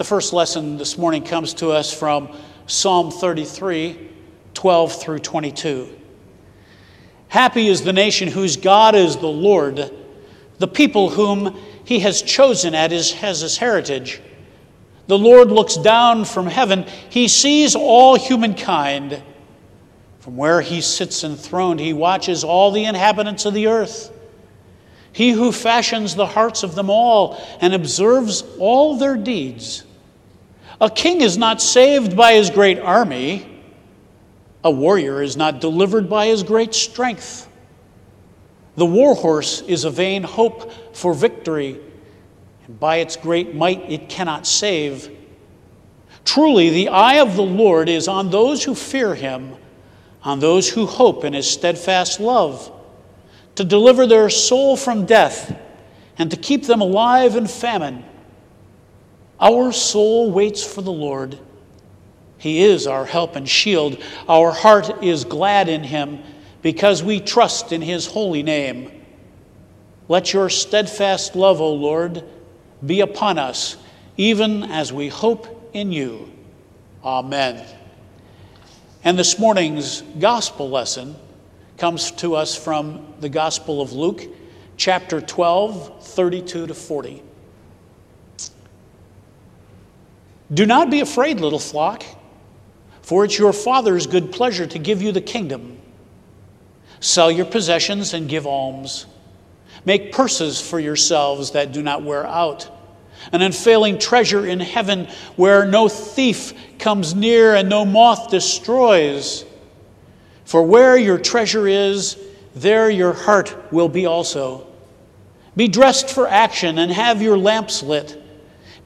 The first lesson this morning comes to us from Psalm 33, 12 through 22. Happy is the nation whose God is the Lord, the people whom he has chosen his, as his heritage. The Lord looks down from heaven, he sees all humankind. From where he sits enthroned, he watches all the inhabitants of the earth. He who fashions the hearts of them all and observes all their deeds. A king is not saved by his great army. A warrior is not delivered by his great strength. The war horse is a vain hope for victory, and by its great might it cannot save. Truly, the eye of the Lord is on those who fear him, on those who hope in his steadfast love, to deliver their soul from death and to keep them alive in famine. Our soul waits for the Lord. He is our help and shield. Our heart is glad in him because we trust in his holy name. Let your steadfast love, O Lord, be upon us, even as we hope in you. Amen. And this morning's gospel lesson comes to us from the Gospel of Luke, chapter 12, 32 to 40. Do not be afraid, little flock, for it's your Father's good pleasure to give you the kingdom. Sell your possessions and give alms. Make purses for yourselves that do not wear out, an unfailing treasure in heaven where no thief comes near and no moth destroys. For where your treasure is, there your heart will be also. Be dressed for action and have your lamps lit.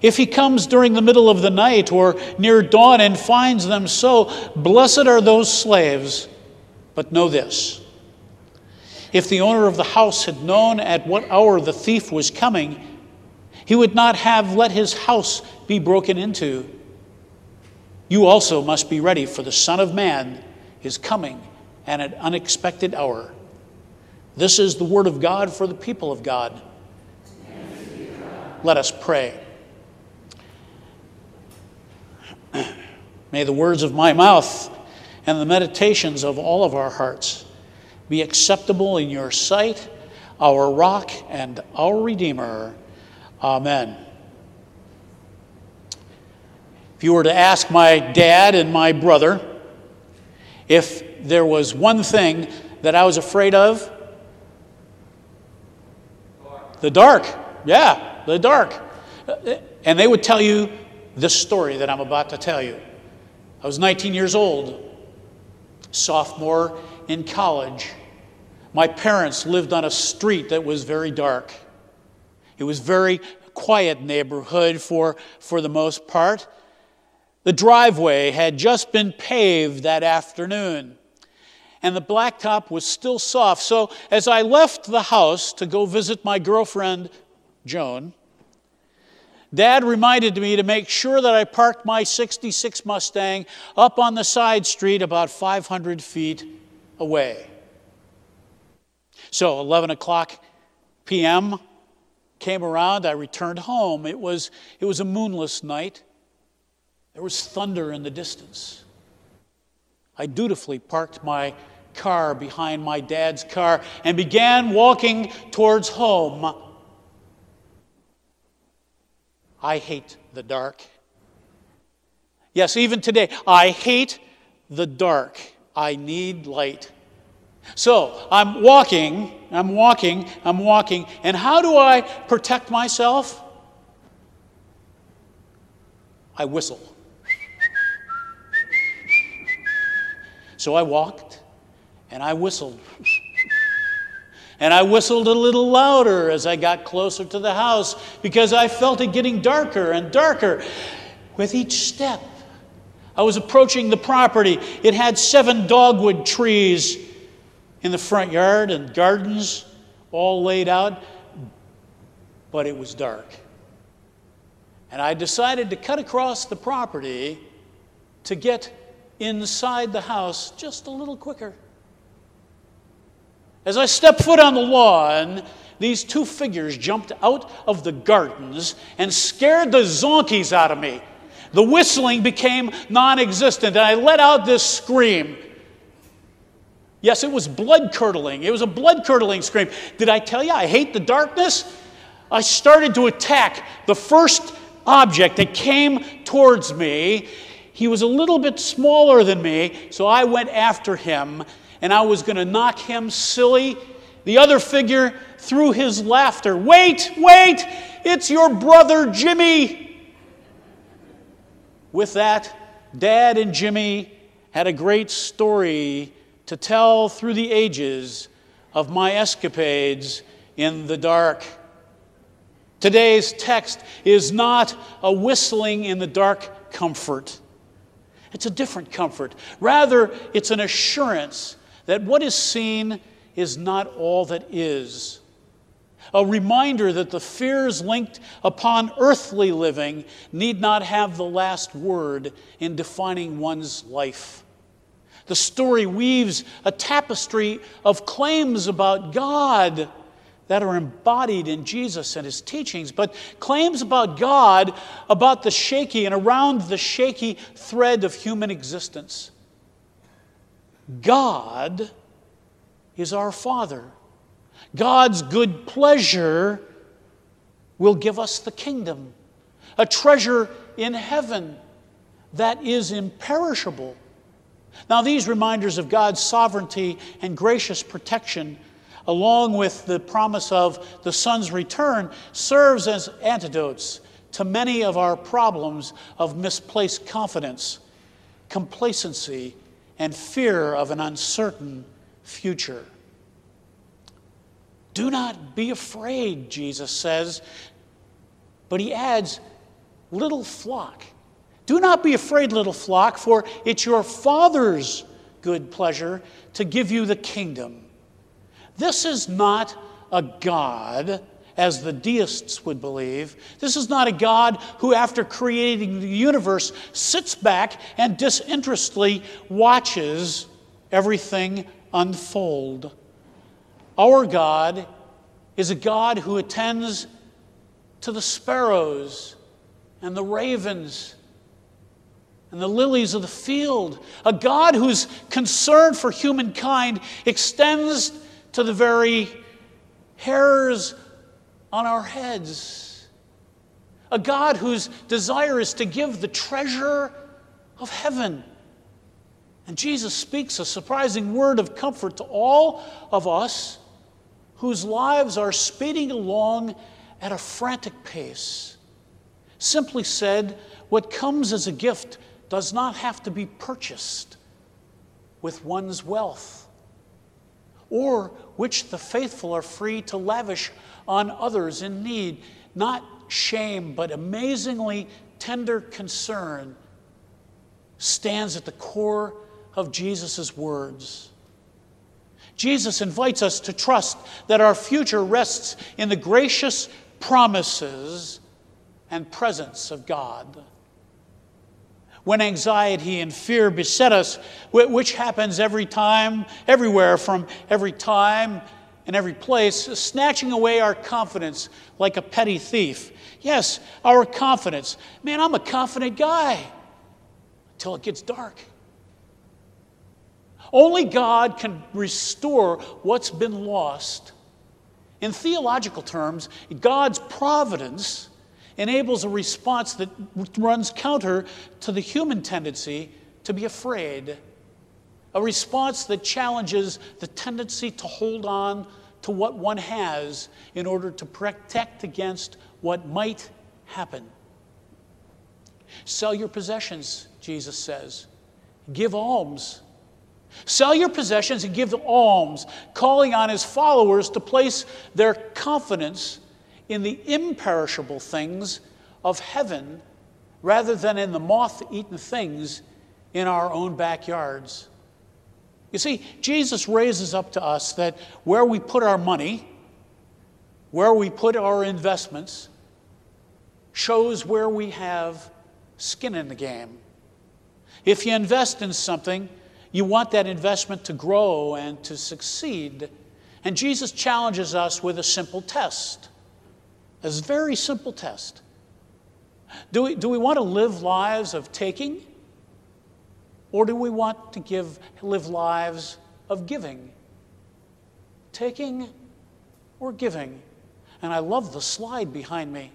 If he comes during the middle of the night or near dawn and finds them so, blessed are those slaves. But know this if the owner of the house had known at what hour the thief was coming, he would not have let his house be broken into. You also must be ready, for the Son of Man is coming at an unexpected hour. This is the word of God for the people of God. Let us pray. May the words of my mouth and the meditations of all of our hearts be acceptable in your sight, our rock and our Redeemer. Amen. If you were to ask my dad and my brother if there was one thing that I was afraid of, the dark. Yeah, the dark. And they would tell you this story that I'm about to tell you. I was 19 years old, sophomore in college. My parents lived on a street that was very dark. It was very quiet neighborhood for, for the most part. The driveway had just been paved that afternoon, and the blacktop was still soft. So, as I left the house to go visit my girlfriend, Joan, Dad reminded me to make sure that I parked my 66 Mustang up on the side street about 500 feet away. So, 11 o'clock p.m. came around. I returned home. It was, it was a moonless night. There was thunder in the distance. I dutifully parked my car behind my dad's car and began walking towards home. I hate the dark. Yes, even today, I hate the dark. I need light. So I'm walking, I'm walking, I'm walking, and how do I protect myself? I whistle. So I walked and I whistled. And I whistled a little louder as I got closer to the house because I felt it getting darker and darker with each step. I was approaching the property. It had seven dogwood trees in the front yard and gardens all laid out, but it was dark. And I decided to cut across the property to get inside the house just a little quicker. As I stepped foot on the lawn, these two figures jumped out of the gardens and scared the zonkies out of me. The whistling became non existent, and I let out this scream. Yes, it was blood curdling. It was a blood curdling scream. Did I tell you I hate the darkness? I started to attack the first object that came towards me. He was a little bit smaller than me, so I went after him and I was going to knock him silly. The other figure through his laughter. Wait, wait, it's your brother Jimmy. With that, Dad and Jimmy had a great story to tell through the ages of my escapades in the dark. Today's text is not a whistling in the dark comfort. It's a different comfort. Rather, it's an assurance that what is seen is not all that is a reminder that the fears linked upon earthly living need not have the last word in defining one's life. The story weaves a tapestry of claims about God that are embodied in Jesus and his teachings, but claims about God about the shaky and around the shaky thread of human existence. God is our Father. God's good pleasure will give us the kingdom, a treasure in heaven that is imperishable. Now, these reminders of God's sovereignty and gracious protection, along with the promise of the Son's return, serves as antidotes to many of our problems of misplaced confidence, complacency, and fear of an uncertain future. Do not be afraid, Jesus says. But he adds, little flock. Do not be afraid, little flock, for it's your Father's good pleasure to give you the kingdom. This is not a God, as the deists would believe. This is not a God who, after creating the universe, sits back and disinterestedly watches everything unfold. Our God is a God who attends to the sparrows and the ravens and the lilies of the field. A God whose concern for humankind extends to the very hairs on our heads. A God whose desire is to give the treasure of heaven. And Jesus speaks a surprising word of comfort to all of us whose lives are speeding along at a frantic pace. Simply said, what comes as a gift does not have to be purchased with one's wealth, or which the faithful are free to lavish on others in need. Not shame, but amazingly tender concern stands at the core of Jesus' words. Jesus invites us to trust that our future rests in the gracious promises and presence of God. When anxiety and fear beset us, which happens every time, everywhere, from every time and every place, snatching away our confidence like a petty thief. Yes, our confidence. Man, I'm a confident guy until it gets dark. Only God can restore what's been lost. In theological terms, God's providence enables a response that runs counter to the human tendency to be afraid, a response that challenges the tendency to hold on to what one has in order to protect against what might happen. Sell your possessions, Jesus says. Give alms Sell your possessions and give alms, calling on his followers to place their confidence in the imperishable things of heaven rather than in the moth eaten things in our own backyards. You see, Jesus raises up to us that where we put our money, where we put our investments, shows where we have skin in the game. If you invest in something, you want that investment to grow and to succeed. And Jesus challenges us with a simple test, a very simple test. Do we, do we want to live lives of taking? Or do we want to give, live lives of giving? Taking or giving? And I love the slide behind me.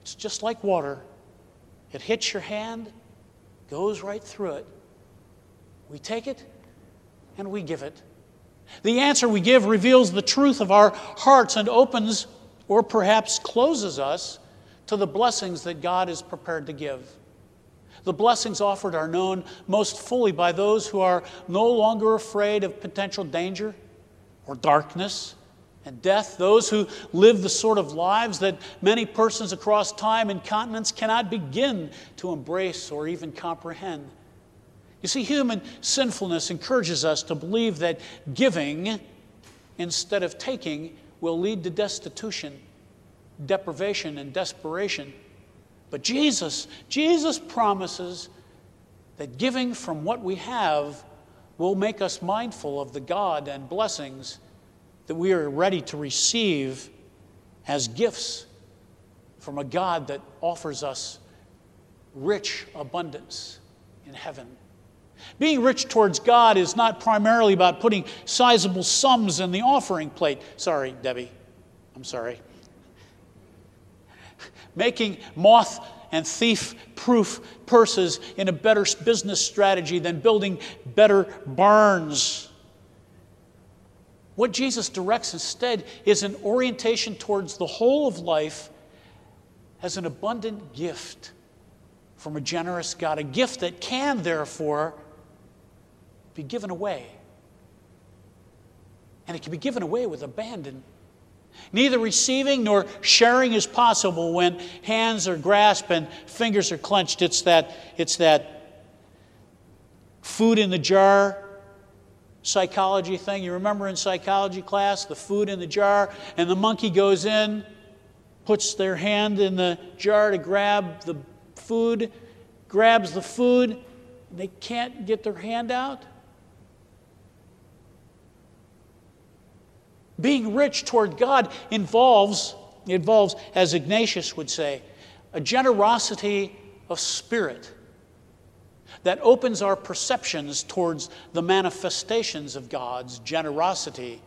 It's just like water. It hits your hand, goes right through it. We take it and we give it. The answer we give reveals the truth of our hearts and opens or perhaps closes us to the blessings that God is prepared to give. The blessings offered are known most fully by those who are no longer afraid of potential danger or darkness and death, those who live the sort of lives that many persons across time and continents cannot begin to embrace or even comprehend. You see, human sinfulness encourages us to believe that giving instead of taking will lead to destitution, deprivation, and desperation. But Jesus, Jesus promises that giving from what we have will make us mindful of the God and blessings that we are ready to receive as gifts from a God that offers us rich abundance in heaven. Being rich towards God is not primarily about putting sizable sums in the offering plate. Sorry, Debbie. I'm sorry. Making moth and thief proof purses in a better business strategy than building better barns. What Jesus directs instead is an orientation towards the whole of life as an abundant gift from a generous God, a gift that can, therefore, be given away. And it can be given away with abandon. Neither receiving nor sharing is possible when hands are grasped and fingers are clenched. It's that, it's that food in the jar psychology thing. You remember in psychology class, the food in the jar, and the monkey goes in, puts their hand in the jar to grab the food, grabs the food, they can't get their hand out. Being rich toward God involves, involves, as Ignatius would say, a generosity of spirit that opens our perceptions towards the manifestations of God's generosity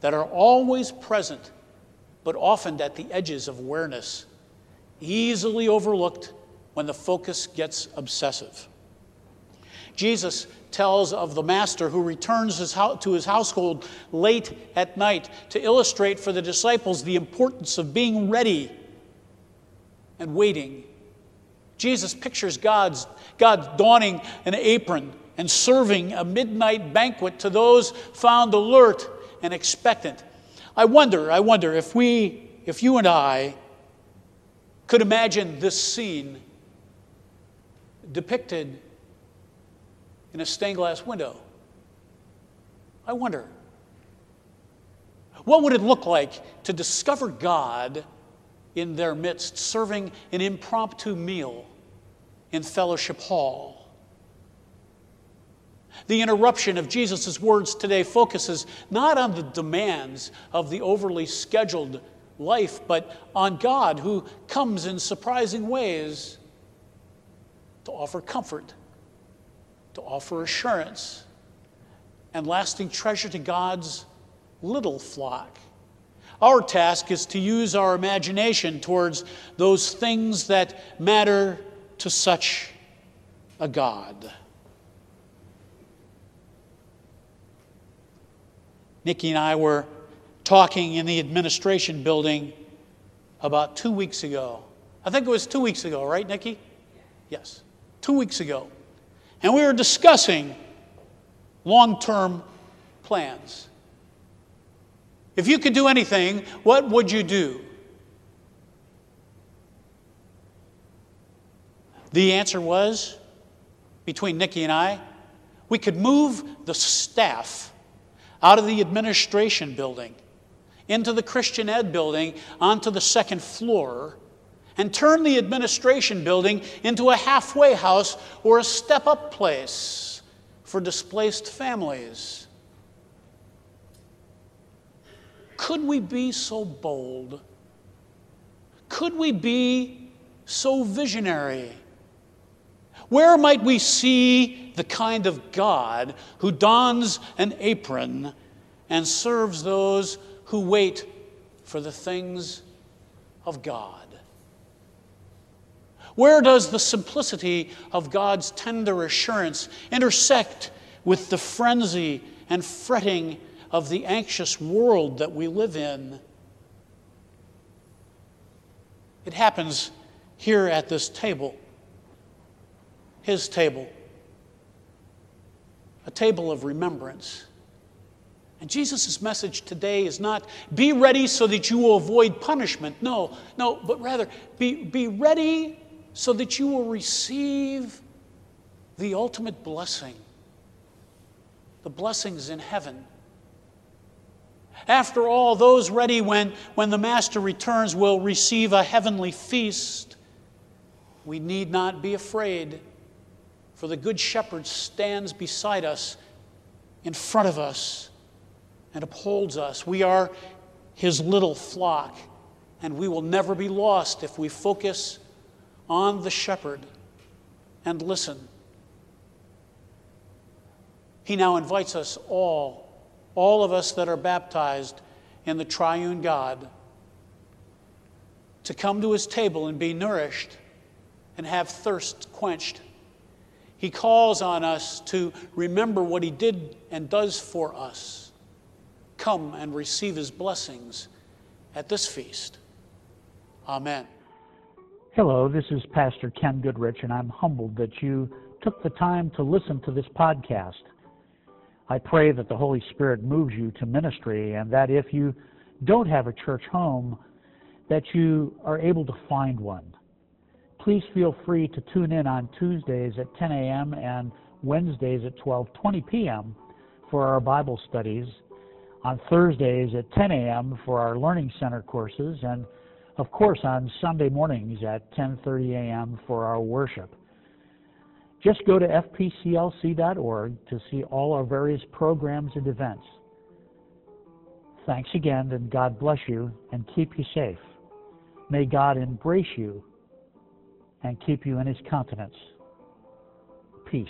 that are always present, but often at the edges of awareness, easily overlooked when the focus gets obsessive. Jesus tells of the master who returns his to his household late at night to illustrate for the disciples the importance of being ready and waiting Jesus pictures God's, God donning an apron and serving a midnight banquet to those found alert and expectant. I wonder, I wonder if we, if you and I could imagine this scene depicted in a stained glass window. I wonder, what would it look like to discover God in their midst, serving an impromptu meal in Fellowship Hall. The interruption of Jesus' words today focuses not on the demands of the overly scheduled life, but on God who comes in surprising ways to offer comfort, to offer assurance, and lasting treasure to God's little flock. Our task is to use our imagination towards those things that matter to such a God. Nikki and I were talking in the administration building about two weeks ago. I think it was two weeks ago, right, Nikki? Yes, two weeks ago. And we were discussing long term plans. If you could do anything, what would you do? The answer was between Nikki and I. We could move the staff out of the administration building into the Christian Ed building onto the second floor and turn the administration building into a halfway house or a step up place for displaced families. Could we be so bold? Could we be so visionary? Where might we see the kind of God who dons an apron and serves those who wait for the things of God? Where does the simplicity of God's tender assurance intersect with the frenzy and fretting of the anxious world that we live in? It happens here at this table, his table, a table of remembrance. And Jesus' message today is not be ready so that you will avoid punishment. No, no, but rather be, be ready so that you will receive the ultimate blessing, the blessings in heaven. After all, those ready when, when the Master returns will receive a heavenly feast. We need not be afraid, for the Good Shepherd stands beside us, in front of us, and upholds us. We are his little flock, and we will never be lost if we focus on the shepherd and listen. He now invites us all, all of us that are baptized in the triune God, to come to his table and be nourished and have thirst quenched. He calls on us to remember what he did and does for us. Come and receive his blessings at this feast. Amen. Hello, this is Pastor Ken Goodrich, and I'm humbled that you took the time to listen to this podcast. I pray that the Holy Spirit moves you to ministry and that if you don't have a church home, that you are able to find one. Please feel free to tune in on Tuesdays at 10 a.m. and Wednesdays at 12:20 p.m. for our Bible studies, on Thursdays at 10 a.m. for our Learning Center courses, and of course, on Sunday mornings at 10:30 a.m. for our worship. Just go to fpclc.org to see all our various programs and events. Thanks again, and God bless you and keep you safe. May God embrace you and keep you in His countenance. Peace.